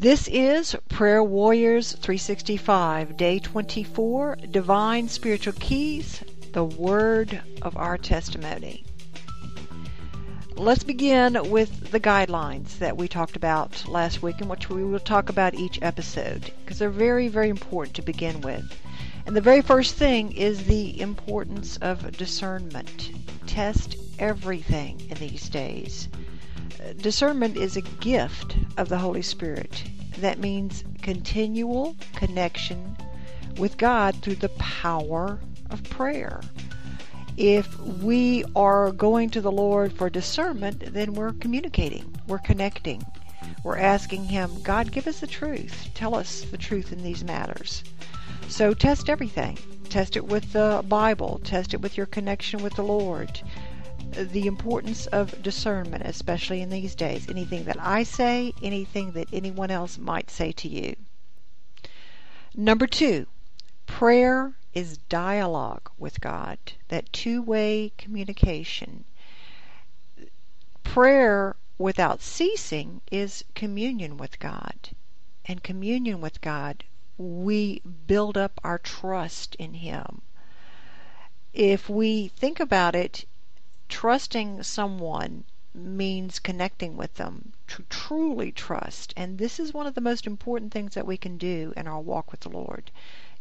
This is Prayer Warriors 365, Day 24 Divine Spiritual Keys, the Word of our Testimony. Let's begin with the guidelines that we talked about last week, in which we will talk about each episode, because they're very, very important to begin with. And the very first thing is the importance of discernment. Test everything in these days. Discernment is a gift of the Holy Spirit. That means continual connection with God through the power of prayer. If we are going to the Lord for discernment, then we're communicating, we're connecting, we're asking Him, God, give us the truth. Tell us the truth in these matters. So test everything. Test it with the Bible, test it with your connection with the Lord. The importance of discernment, especially in these days. Anything that I say, anything that anyone else might say to you. Number two, prayer is dialogue with God, that two way communication. Prayer without ceasing is communion with God. And communion with God, we build up our trust in Him. If we think about it, trusting someone means connecting with them, to truly trust. And this is one of the most important things that we can do in our walk with the Lord.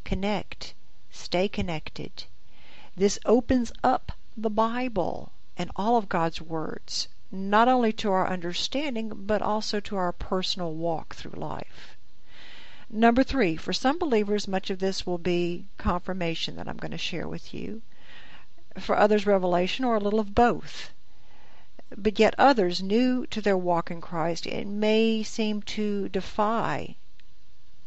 Connect Stay connected. This opens up the Bible and all of God's words, not only to our understanding, but also to our personal walk through life. Number three, for some believers, much of this will be confirmation that I'm going to share with you. For others, revelation or a little of both. But yet others, new to their walk in Christ, it may seem to defy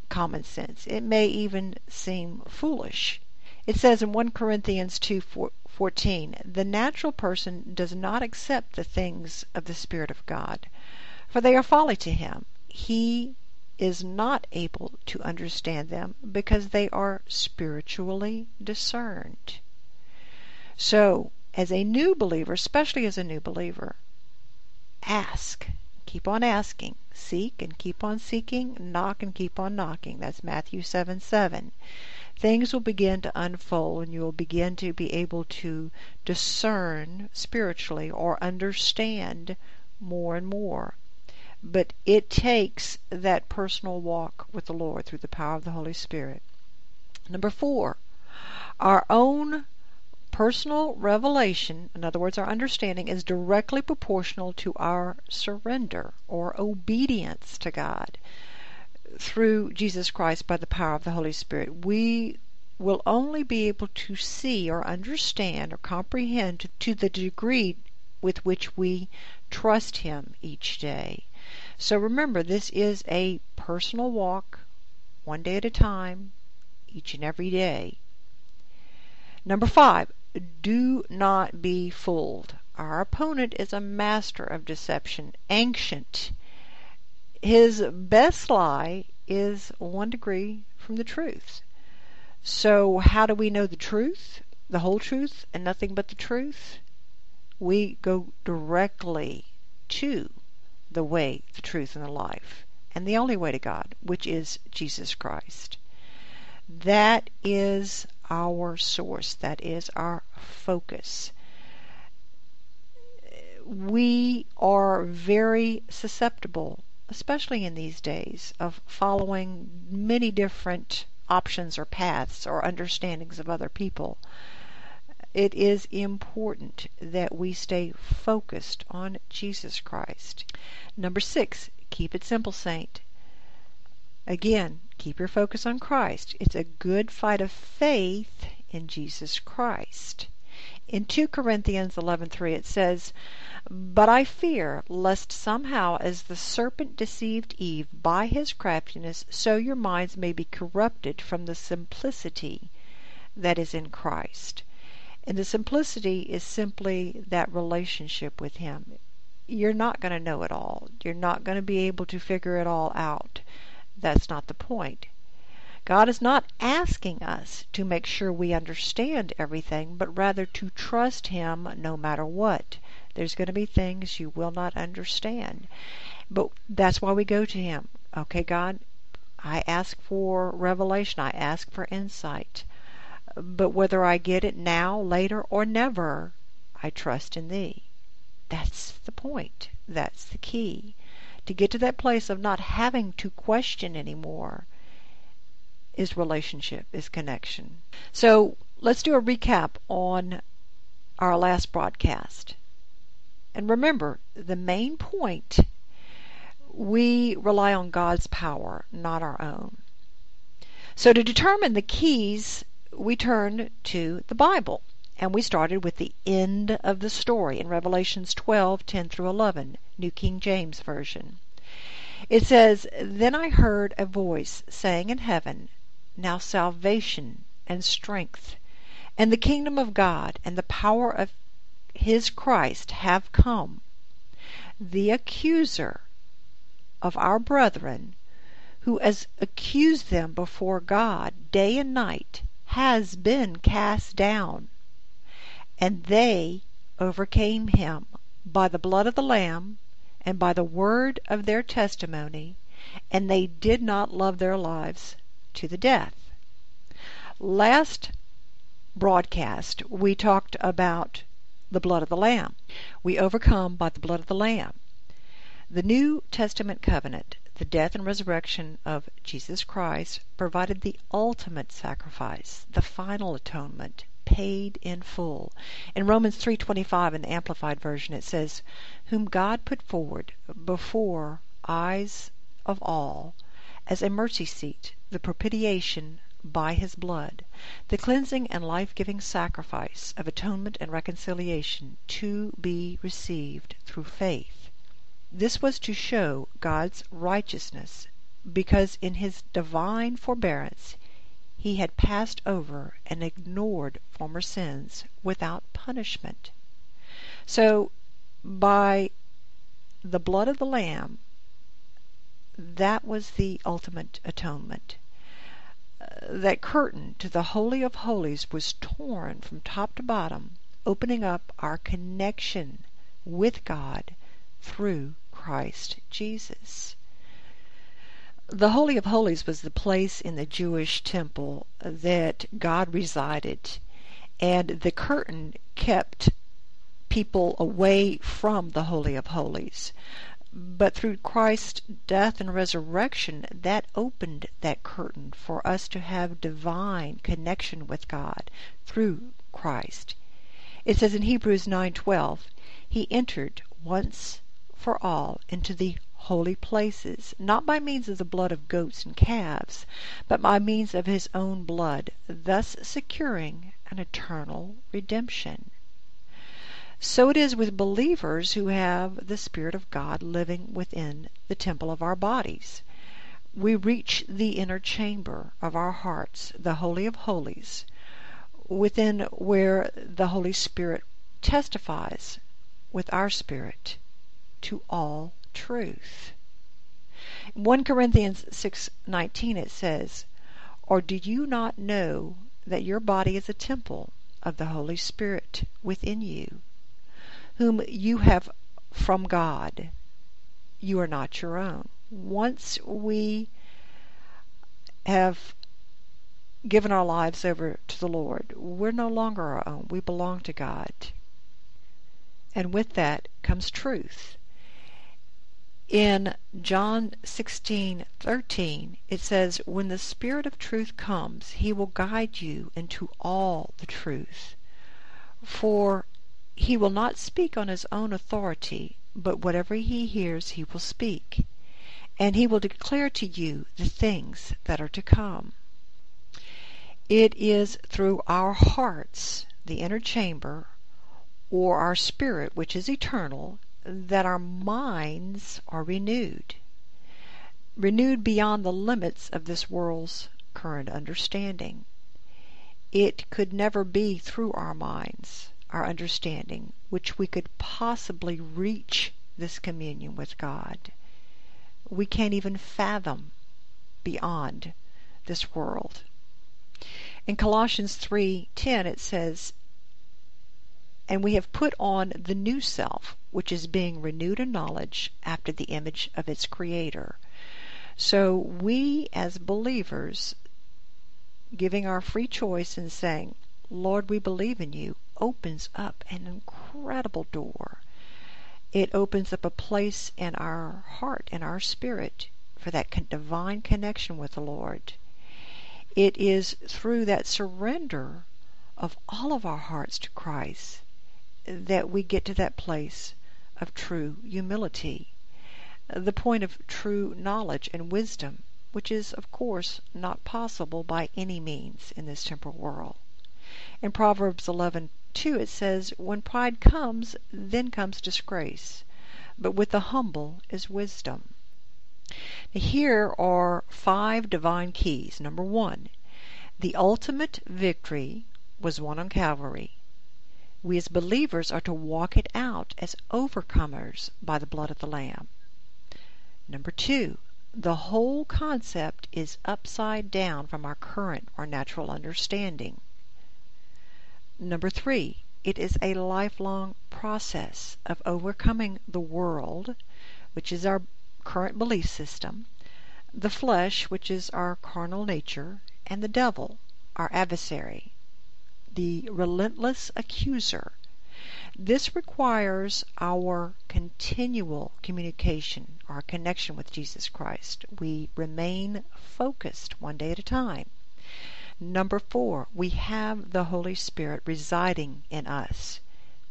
common sense. It may even seem foolish. It says in 1 Corinthians 2:14, "The natural person does not accept the things of the Spirit of God, for they are folly to him. He is not able to understand them because they are spiritually discerned." So, as a new believer, especially as a new believer, ask keep on asking. Seek and keep on seeking. Knock and keep on knocking. That's Matthew 7 7. Things will begin to unfold and you will begin to be able to discern spiritually or understand more and more. But it takes that personal walk with the Lord through the power of the Holy Spirit. Number four, our own Personal revelation, in other words, our understanding, is directly proportional to our surrender or obedience to God through Jesus Christ by the power of the Holy Spirit. We will only be able to see or understand or comprehend to the degree with which we trust Him each day. So remember, this is a personal walk, one day at a time, each and every day. Number five, do not be fooled. Our opponent is a master of deception, ancient. His best lie is one degree from the truth. So, how do we know the truth, the whole truth, and nothing but the truth? We go directly to the way, the truth, and the life, and the only way to God, which is Jesus Christ. That is our source, that is our focus. We are very susceptible, especially in these days, of following many different options or paths or understandings of other people. It is important that we stay focused on Jesus Christ. Number six, keep it simple, saint. Again, keep your focus on Christ. It's a good fight of faith in Jesus Christ. In 2 Corinthians 11:3 it says, "But I fear lest somehow as the serpent deceived Eve by his craftiness, so your minds may be corrupted from the simplicity that is in Christ." And the simplicity is simply that relationship with him. You're not going to know it all. You're not going to be able to figure it all out. That's not the point. God is not asking us to make sure we understand everything, but rather to trust Him no matter what. There's going to be things you will not understand. But that's why we go to Him. Okay, God, I ask for revelation, I ask for insight. But whether I get it now, later, or never, I trust in Thee. That's the point. That's the key. To get to that place of not having to question anymore is relationship, is connection. So let's do a recap on our last broadcast. And remember, the main point we rely on God's power, not our own. So to determine the keys, we turn to the Bible. And we started with the end of the story in Revelations 12 10 through 11, New King James Version. It says, Then I heard a voice saying in heaven, Now salvation and strength, and the kingdom of God, and the power of his Christ have come. The accuser of our brethren, who has accused them before God day and night, has been cast down. And they overcame him by the blood of the Lamb and by the word of their testimony, and they did not love their lives to the death. Last broadcast, we talked about the blood of the Lamb. We overcome by the blood of the Lamb. The New Testament covenant, the death and resurrection of Jesus Christ, provided the ultimate sacrifice, the final atonement, paid in full. In Romans 3:25 in the amplified version it says, "Whom God put forward before eyes of all as a mercy seat, the propitiation by his blood, the cleansing and life-giving sacrifice of atonement and reconciliation to be received through faith." This was to show God's righteousness, because in his divine forbearance he had passed over and ignored former sins without punishment. So, by the blood of the Lamb, that was the ultimate atonement. Uh, that curtain to the Holy of Holies was torn from top to bottom, opening up our connection with God through Christ Jesus. The Holy of Holies was the place in the Jewish temple that God resided, and the curtain kept people away from the Holy of Holies. But through Christ's death and resurrection, that opened that curtain for us to have divine connection with God through Christ. It says in Hebrews 9:12, he entered once for all into the holy places, not by means of the blood of goats and calves, but by means of his own blood, thus securing an eternal redemption. So it is with believers who have the Spirit of God living within the temple of our bodies. We reach the inner chamber of our hearts, the Holy of Holies, within where the Holy Spirit testifies with our spirit to all truth. 1 Corinthians 6:19 it says, "Or do you not know that your body is a temple of the Holy Spirit within you, whom you have from God? You are not your own." Once we have given our lives over to the Lord, we're no longer our own. We belong to God. And with that comes truth. In John 16:13 it says, "When the Spirit of truth comes, he will guide you into all the truth. For he will not speak on his own authority, but whatever he hears he will speak, and he will declare to you the things that are to come." It is through our hearts, the inner chamber, or our spirit which is eternal, that our minds are renewed, renewed beyond the limits of this world's current understanding. It could never be through our minds, our understanding, which we could possibly reach this communion with God. We can't even fathom beyond this world. In Colossians 3:10 it says, "And we have put on the new self, which is being renewed in knowledge after the image of its creator. So we as believers giving our free choice and saying, Lord, we believe in you, opens up an incredible door. It opens up a place in our heart and our spirit for that divine connection with the Lord. It is through that surrender of all of our hearts to Christ that we get to that place of true humility, the point of true knowledge and wisdom, which is, of course, not possible by any means in this temporal world. In Proverbs 11:2 it says, "When pride comes, then comes disgrace, but with the humble is wisdom." Here are five divine keys. Number one, the ultimate victory was won on Calvary. We as believers are to walk it out as overcomers by the blood of the Lamb. Number two, the whole concept is upside down from our current or natural understanding. Number three, it is a lifelong process of overcoming the world, which is our current belief system, the flesh, which is our carnal nature, and the devil, our adversary the relentless accuser. This requires our continual communication, our connection with Jesus Christ. We remain focused one day at a time. Number four, we have the Holy Spirit residing in us.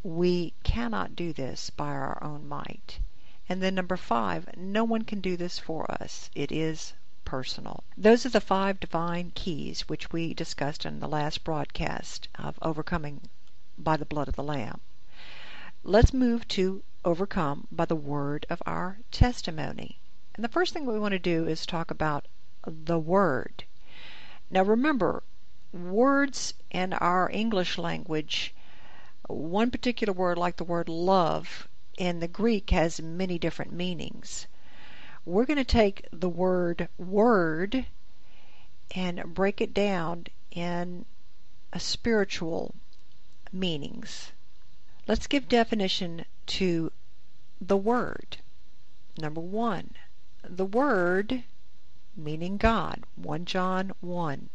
We cannot do this by our own might. And then number five, no one can do this for us. It is personal. Those are the five divine keys which we discussed in the last broadcast of overcoming by the blood of the Lamb. Let's move to overcome by the word of our testimony. And the first thing we want to do is talk about the word. Now remember, words in our English language, one particular word like the word love in the Greek has many different meanings we're going to take the word word and break it down in spiritual meanings. Let's give definition to the word. Number one, the word meaning God. 1 John 1.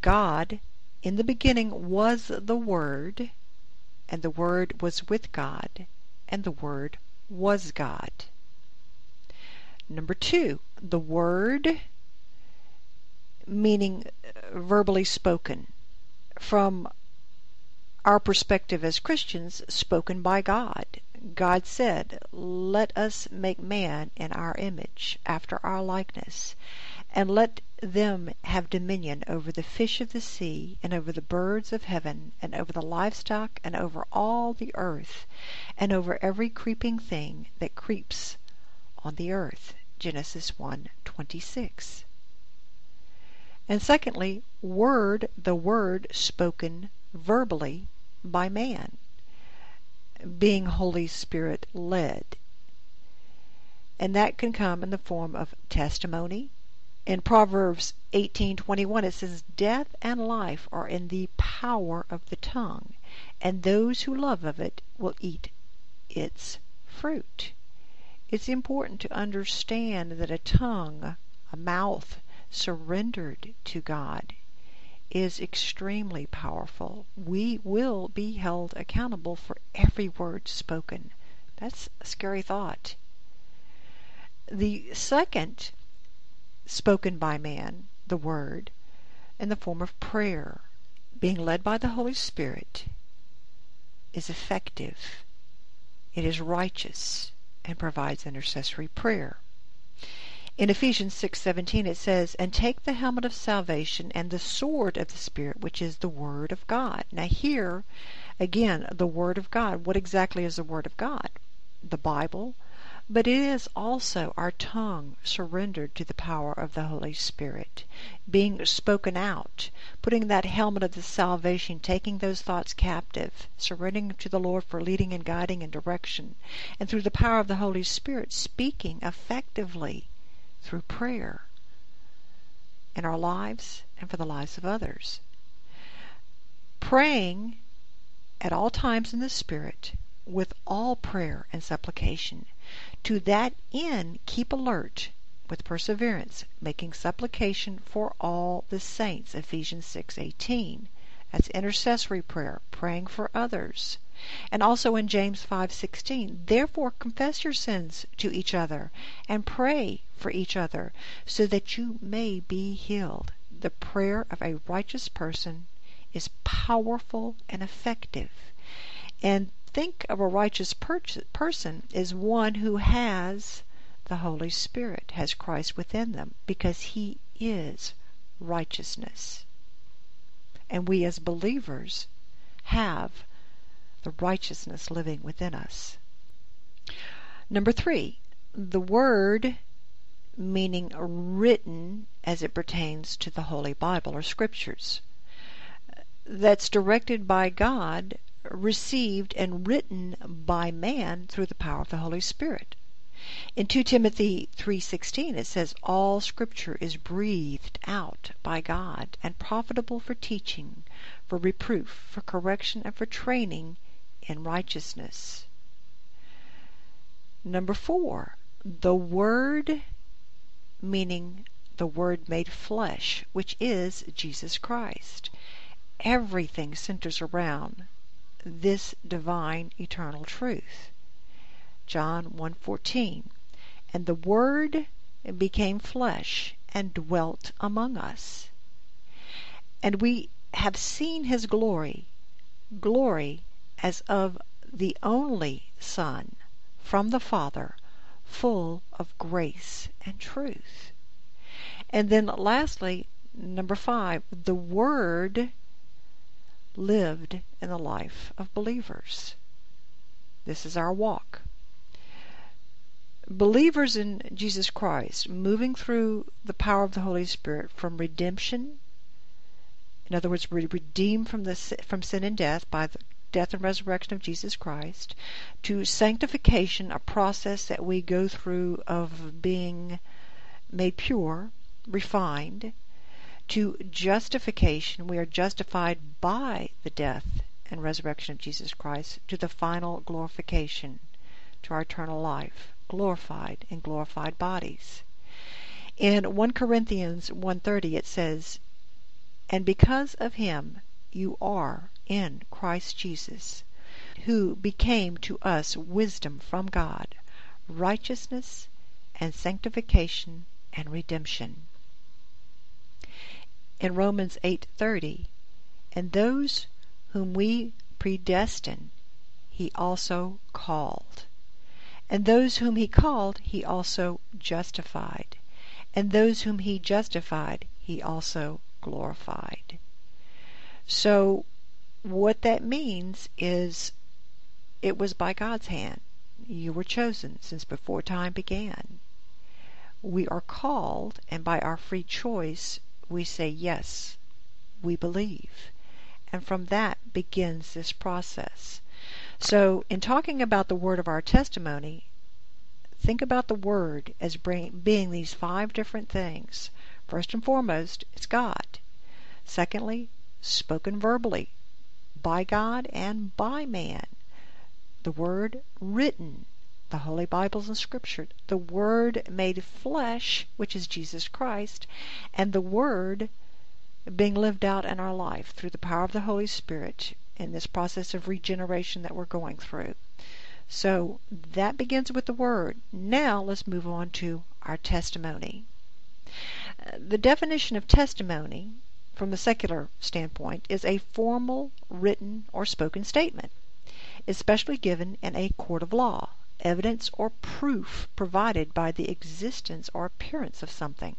God in the beginning was the Word, and the Word was with God, and the Word was God. Number two, the word meaning uh, verbally spoken. From our perspective as Christians, spoken by God. God said, Let us make man in our image, after our likeness, and let them have dominion over the fish of the sea, and over the birds of heaven, and over the livestock, and over all the earth, and over every creeping thing that creeps on the earth. Genesis 1:26. And secondly, word, the word spoken verbally by man, being Holy Spirit led. And that can come in the form of testimony. In Proverbs 18:21 it says death and life are in the power of the tongue, and those who love of it will eat its fruit. It's important to understand that a tongue, a mouth surrendered to God is extremely powerful. We will be held accountable for every word spoken. That's a scary thought. The second spoken by man, the word, in the form of prayer, being led by the Holy Spirit, is effective. It is righteous and provides intercessory prayer. In Ephesians 6:17 it says, "And take the helmet of salvation and the sword of the spirit, which is the word of God." Now here again, the word of God. What exactly is the word of God? The Bible, but it is also our tongue surrendered to the power of the Holy Spirit, being spoken out, putting that helmet of the salvation, taking those thoughts captive, surrendering to the Lord for leading and guiding and direction, and through the power of the Holy Spirit, speaking effectively through prayer in our lives and for the lives of others. Praying at all times in the Spirit with all prayer and supplication to that end, keep alert with perseverance, making supplication for all the saints, Ephesians 6:18. That's intercessory prayer, praying for others. And also in James 5:16, therefore confess your sins to each other and pray for each other so that you may be healed. The prayer of a righteous person is powerful and effective. And think of a righteous per- person as one who has the Holy Spirit, has Christ within them, because he is righteousness. And we as believers have the righteousness living within us. Number three, the Word, meaning written as it pertains to the Holy Bible or Scriptures, that's directed by God, received and written by man through the power of the Holy Spirit. In 2 Timothy 3:16 it says all scripture is breathed out by God and profitable for teaching, for reproof, for correction and for training in righteousness. Number 4, the word meaning the word made flesh, which is Jesus Christ. Everything centers around this divine eternal truth. John 1:14. And the word became flesh and dwelt among us. And we have seen his glory, glory as of the only Son from the Father, full of grace and truth. And then lastly, number 5, the word lived in the life of believers. This is our walk believers in Jesus Christ, moving through the power of the Holy Spirit from redemption, in other words, redeemed from the from sin and death by the death and resurrection of Jesus Christ, to sanctification, a process that we go through of being made pure, refined, to justification, we are justified by the death and resurrection of Jesus Christ, to the final glorification, to our eternal life glorified in glorified bodies. In 1 Corinthians 1:30 it says, "And because of him you are in Christ Jesus, who became to us wisdom from God, righteousness and sanctification and redemption." In Romans 8:30, "And those whom we predestined he also called." And those whom he called he also justified. And those whom he justified he also glorified. So what that means is it was by God's hand. You were chosen since before time began. We are called, and by our free choice, we say, Yes, we believe. And from that begins this process. So, in talking about the word of our testimony, think about the word as bring, being these five different things. First and foremost, it's God. Secondly, spoken verbally by God and by man. The word written, the Holy Bibles and Scripture. The word made flesh, which is Jesus Christ, and the word being lived out in our life through the power of the Holy Spirit in this process of regeneration that we're going through. So that begins with the Word. Now let's move on to our testimony. The definition of testimony, from the secular standpoint, is a formal, written, or spoken statement, especially given in a court of law, evidence or proof provided by the existence or appearance of something.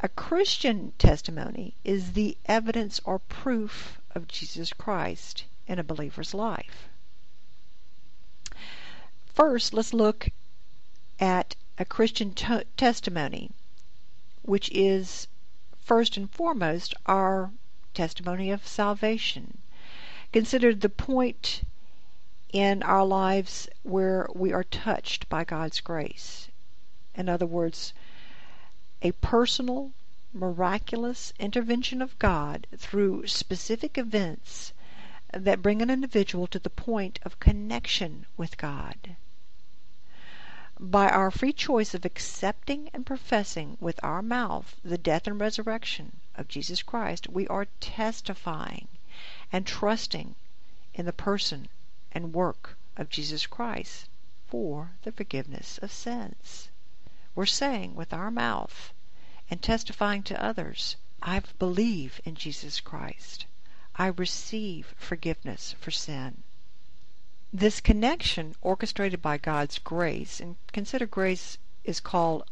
A Christian testimony is the evidence or proof of Jesus Christ in a believer's life. First, let's look at a Christian t- testimony, which is first and foremost our testimony of salvation. Considered the point in our lives where we are touched by God's grace. In other words, a personal miraculous intervention of God through specific events that bring an individual to the point of connection with God. by our free choice of accepting and professing with our mouth the death and resurrection of Jesus Christ, we are testifying and trusting in the person and work of Jesus Christ for the forgiveness of sins. We're saying with our mouth and testifying to others, I believe in Jesus Christ. I receive forgiveness for sin. This connection, orchestrated by God's grace, and consider grace is called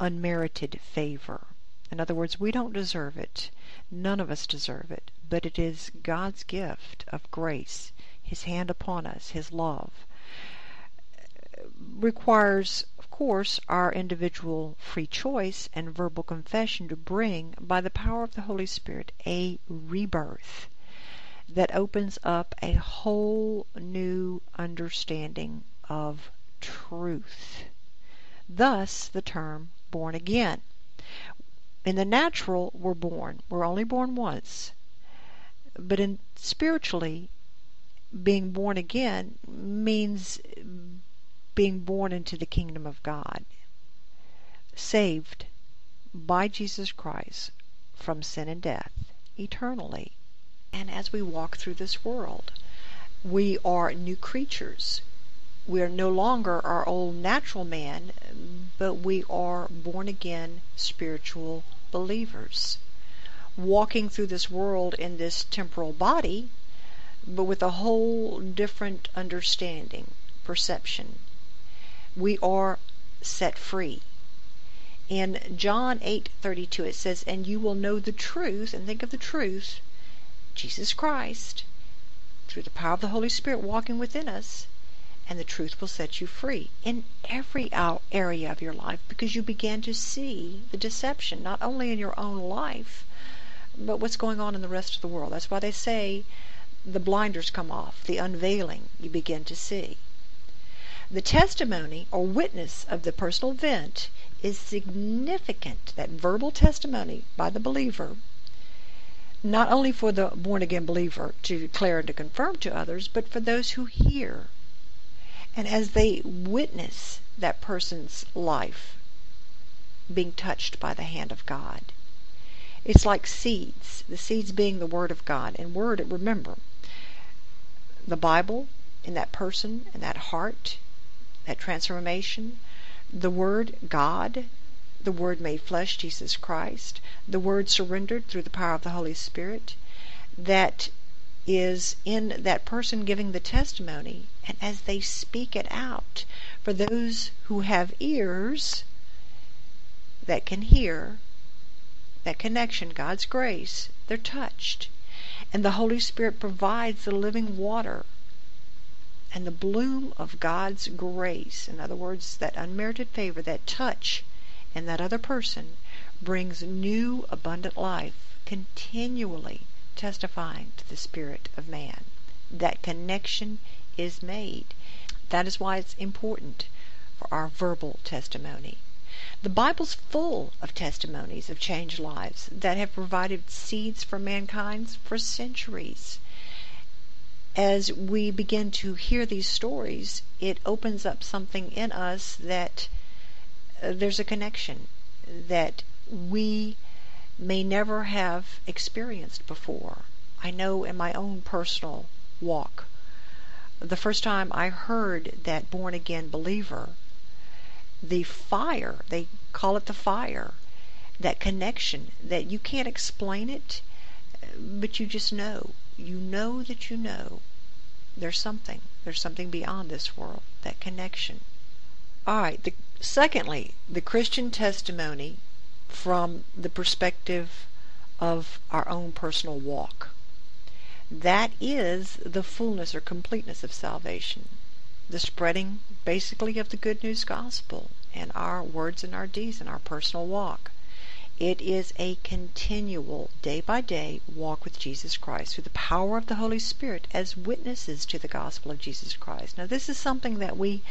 unmerited favor. In other words, we don't deserve it. None of us deserve it. But it is God's gift of grace, His hand upon us, His love. Requires, of course, our individual free choice and verbal confession to bring, by the power of the Holy Spirit, a rebirth that opens up a whole new understanding of truth. Thus, the term born again. In the natural, we're born. We're only born once. But in spiritually, being born again means being born into the kingdom of God, saved by Jesus Christ from sin and death eternally and as we walk through this world. We are new creatures. We are no longer our old natural man, but we are born again spiritual believers. Walking through this world in this temporal body, but with a whole different understanding, perception. We are set free. In John 8:32 it says, "And you will know the truth, and think of the truth, Jesus Christ, through the power of the Holy Spirit walking within us, and the truth will set you free in every area of your life because you begin to see the deception, not only in your own life, but what's going on in the rest of the world. That's why they say the blinders come off, the unveiling you begin to see. The testimony or witness of the personal event is significant, that verbal testimony by the believer not only for the born again believer to declare and to confirm to others, but for those who hear. And as they witness that person's life being touched by the hand of God, it's like seeds, the seeds being the Word of God. And Word, remember, the Bible in that person, in that heart, that transformation, the Word, God, the Word made flesh, Jesus Christ, the Word surrendered through the power of the Holy Spirit, that is in that person giving the testimony, and as they speak it out, for those who have ears that can hear, that connection, God's grace, they're touched. And the Holy Spirit provides the living water and the bloom of God's grace. In other words, that unmerited favor, that touch and that other person brings new abundant life, continually testifying to the spirit of man. That connection is made. That is why it's important for our verbal testimony. The Bible's full of testimonies of changed lives that have provided seeds for mankind for centuries. As we begin to hear these stories, it opens up something in us that uh, there's a connection that we may never have experienced before. I know in my own personal walk, the first time I heard that born again believer, the fire, they call it the fire, that connection that you can't explain it, but you just know. You know that you know there's something. There's something beyond this world, that connection. All right, the Secondly, the Christian testimony from the perspective of our own personal walk. That is the fullness or completeness of salvation. The spreading, basically, of the good news gospel and our words and our deeds and our personal walk. It is a continual, day by day walk with Jesus Christ through the power of the Holy Spirit as witnesses to the gospel of Jesus Christ. Now, this is something that we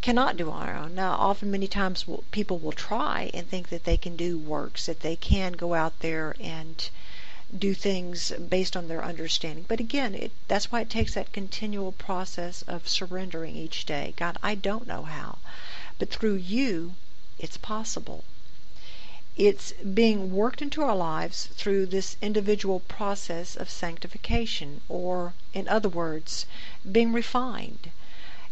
cannot do on our own. Now, often, many times, people will try and think that they can do works, that they can go out there and do things based on their understanding. But again, it, that's why it takes that continual process of surrendering each day. God, I don't know how, but through you, it's possible. It's being worked into our lives through this individual process of sanctification, or, in other words, being refined.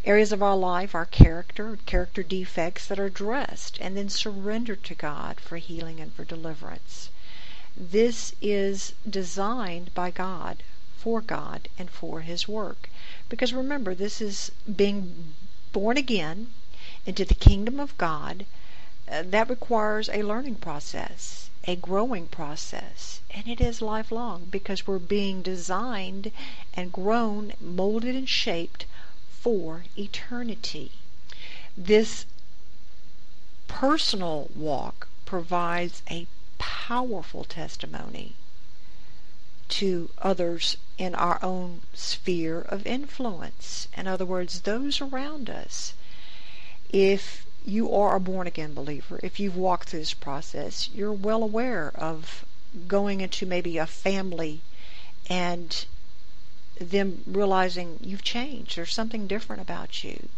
Areas of our life, our character, character defects that are addressed and then surrendered to God for healing and for deliverance. This is designed by God, for God, and for His work. Because remember, this is being born again into the kingdom of God uh, that requires a learning process, a growing process, and it is lifelong because we're being designed and grown, molded, and shaped for eternity. This personal walk provides a powerful testimony to others in our own sphere of influence. In other words, those around us. If you are a born again believer, if you've walked through this process, you're well aware of going into maybe a family and them realizing you've changed. There's something different about you.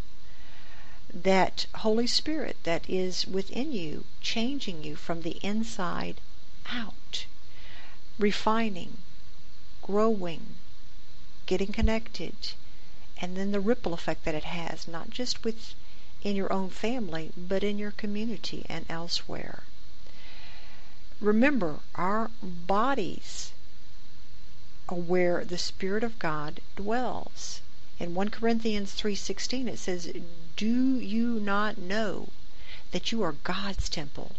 That Holy Spirit that is within you, changing you from the inside out, refining, growing, getting connected, and then the ripple effect that it has, not just with in your own family, but in your community and elsewhere. Remember, our bodies are where the Spirit of God dwells. In 1 Corinthians 3:16 it says, "Do you not know that you are God's temple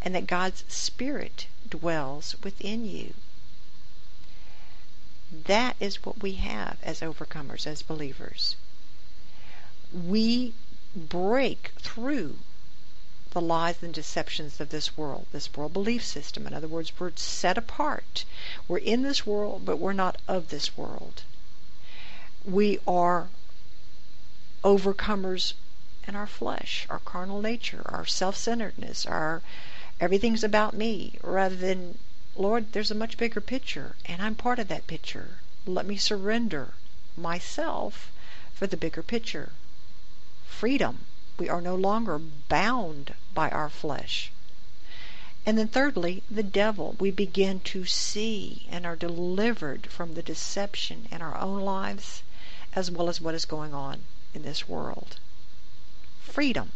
and that God's Spirit dwells within you?" That is what we have as overcomers, as believers. We break through the lies and deceptions of this world, this world belief system. In other words, we're set apart. We're in this world, but we're not of this world. We are overcomers in our flesh, our carnal nature, our self-centeredness, our everything's about me, rather than, Lord, there's a much bigger picture, and I'm part of that picture. Let me surrender myself for the bigger picture freedom. We are no longer bound by our flesh. And then, thirdly, the devil. We begin to see and are delivered from the deception in our own lives as well as what is going on in this world. Freedom.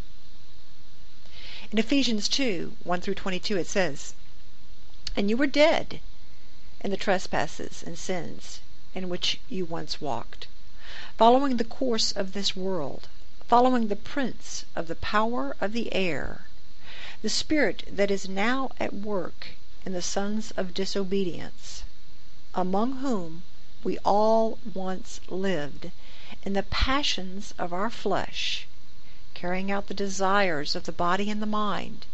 In Ephesians 2 1 through 22, it says, And you were dead in the trespasses and sins in which you once walked, following the course of this world following the prince of the power of the air, the spirit that is now at work in the sons of disobedience, among whom we all once lived in the passions of our flesh, carrying out the desires of the body and the mind,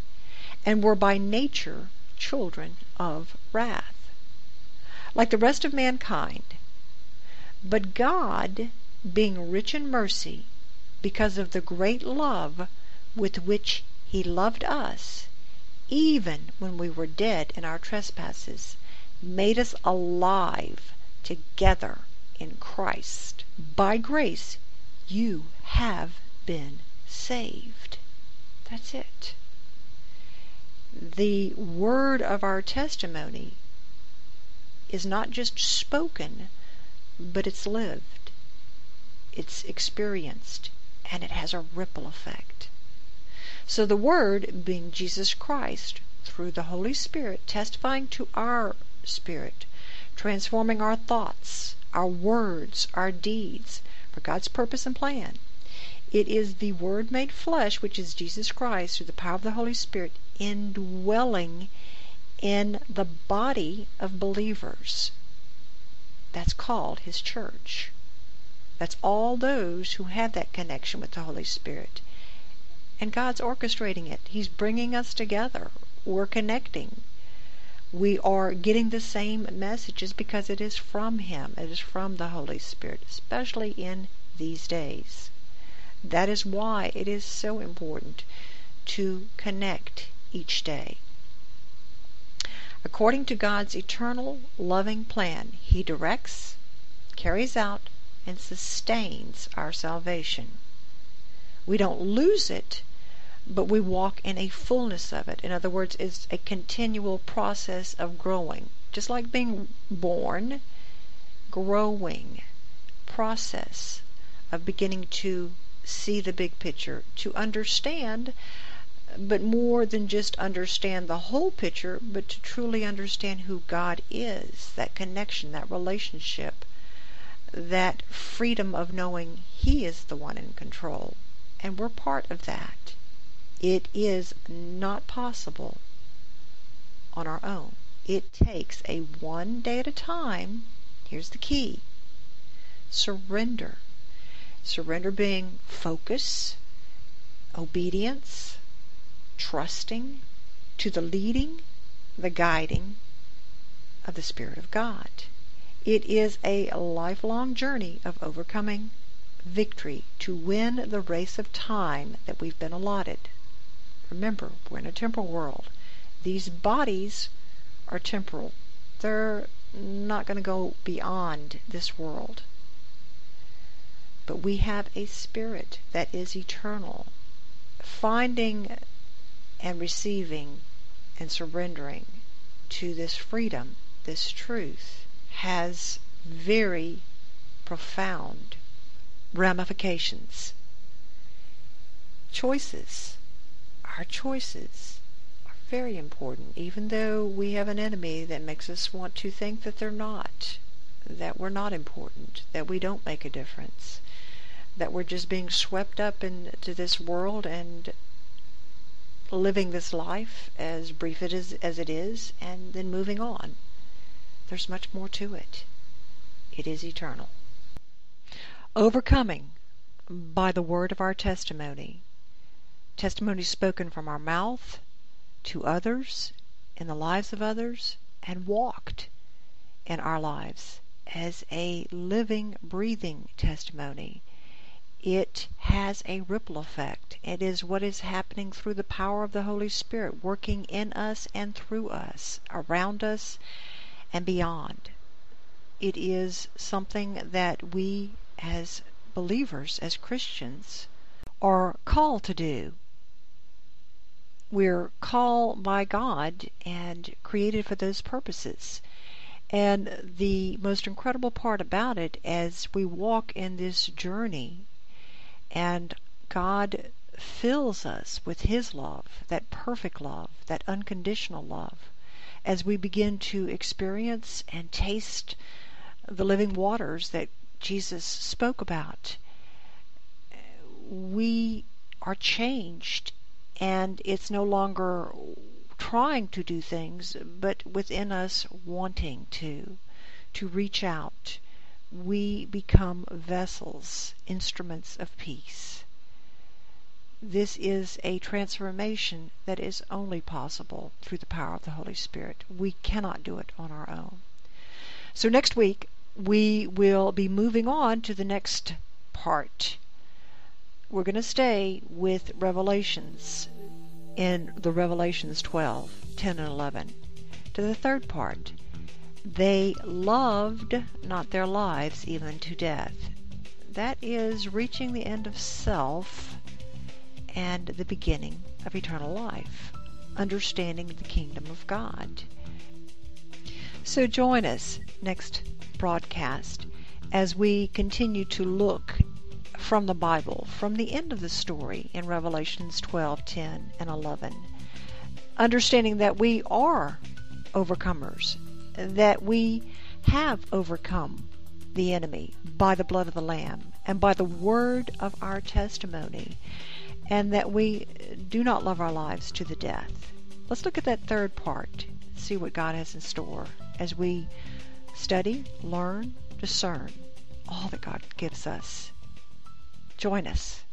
and were by nature children of wrath, like the rest of mankind. But God, being rich in mercy, because of the great love with which he loved us, even when we were dead in our trespasses, made us alive together in Christ. By grace you have been saved. That's it. The word of our testimony is not just spoken, but it's lived. It's experienced and it has a ripple effect. So the Word, being Jesus Christ, through the Holy Spirit, testifying to our spirit, transforming our thoughts, our words, our deeds, for God's purpose and plan. It is the Word made flesh, which is Jesus Christ, through the power of the Holy Spirit, indwelling in the body of believers. That's called His church. That's all those who have that connection with the Holy Spirit. And God's orchestrating it. He's bringing us together. We're connecting. We are getting the same messages because it is from Him. It is from the Holy Spirit, especially in these days. That is why it is so important to connect each day. According to God's eternal, loving plan, He directs, carries out, and sustains our salvation. We don't lose it, but we walk in a fullness of it. In other words, it's a continual process of growing. Just like being born, growing process of beginning to see the big picture, to understand but more than just understand the whole picture, but to truly understand who God is, that connection, that relationship, that freedom of knowing He is the one in control. And we're part of that. It is not possible on our own. It takes a one day at a time. Here's the key surrender. Surrender being focus, obedience, trusting to the leading, the guiding of the Spirit of God. It is a lifelong journey of overcoming victory to win the race of time that we've been allotted. Remember, we're in a temporal world. These bodies are temporal. They're not going to go beyond this world. But we have a spirit that is eternal. Finding and receiving and surrendering to this freedom, this truth, has very profound ramifications. Choices. Our choices are very important, even though we have an enemy that makes us want to think that they're not, that we're not important, that we don't make a difference, that we're just being swept up into this world and living this life as brief it is, as it is and then moving on. There's much more to it. It is eternal. Overcoming by the word of our testimony. Testimony spoken from our mouth to others, in the lives of others, and walked in our lives as a living, breathing testimony it has a ripple effect. It is what is happening through the power of the Holy Spirit, working in us and through us, around us and beyond. It is something that we as believers, as Christians, are called to do. We're called by God and created for those purposes. And the most incredible part about it, as we walk in this journey and God fills us with His love, that perfect love, that unconditional love, as we begin to experience and taste the living waters that Jesus spoke about. We are changed, and it's no longer trying to do things, but within us wanting to, to reach out, we become vessels, instruments of peace. This is a transformation that is only possible through the power of the Holy Spirit. We cannot do it on our own. So next week, we will be moving on to the next part. We're going to stay with Revelations in the Revelations 12, 10, and 11 to the third part they loved not their lives even to death. That is reaching the end of self and the beginning of eternal life, understanding the kingdom of God. So join us next broadcast as we continue to look from the Bible, from the end of the story in Revelations 12, 10, and 11, understanding that we are overcomers that we have overcome the enemy by the blood of the Lamb and by the word of our testimony, and that we do not love our lives to the death. Let's look at that third part, see what God has in store as we study, learn, discern all that God gives us. Join us.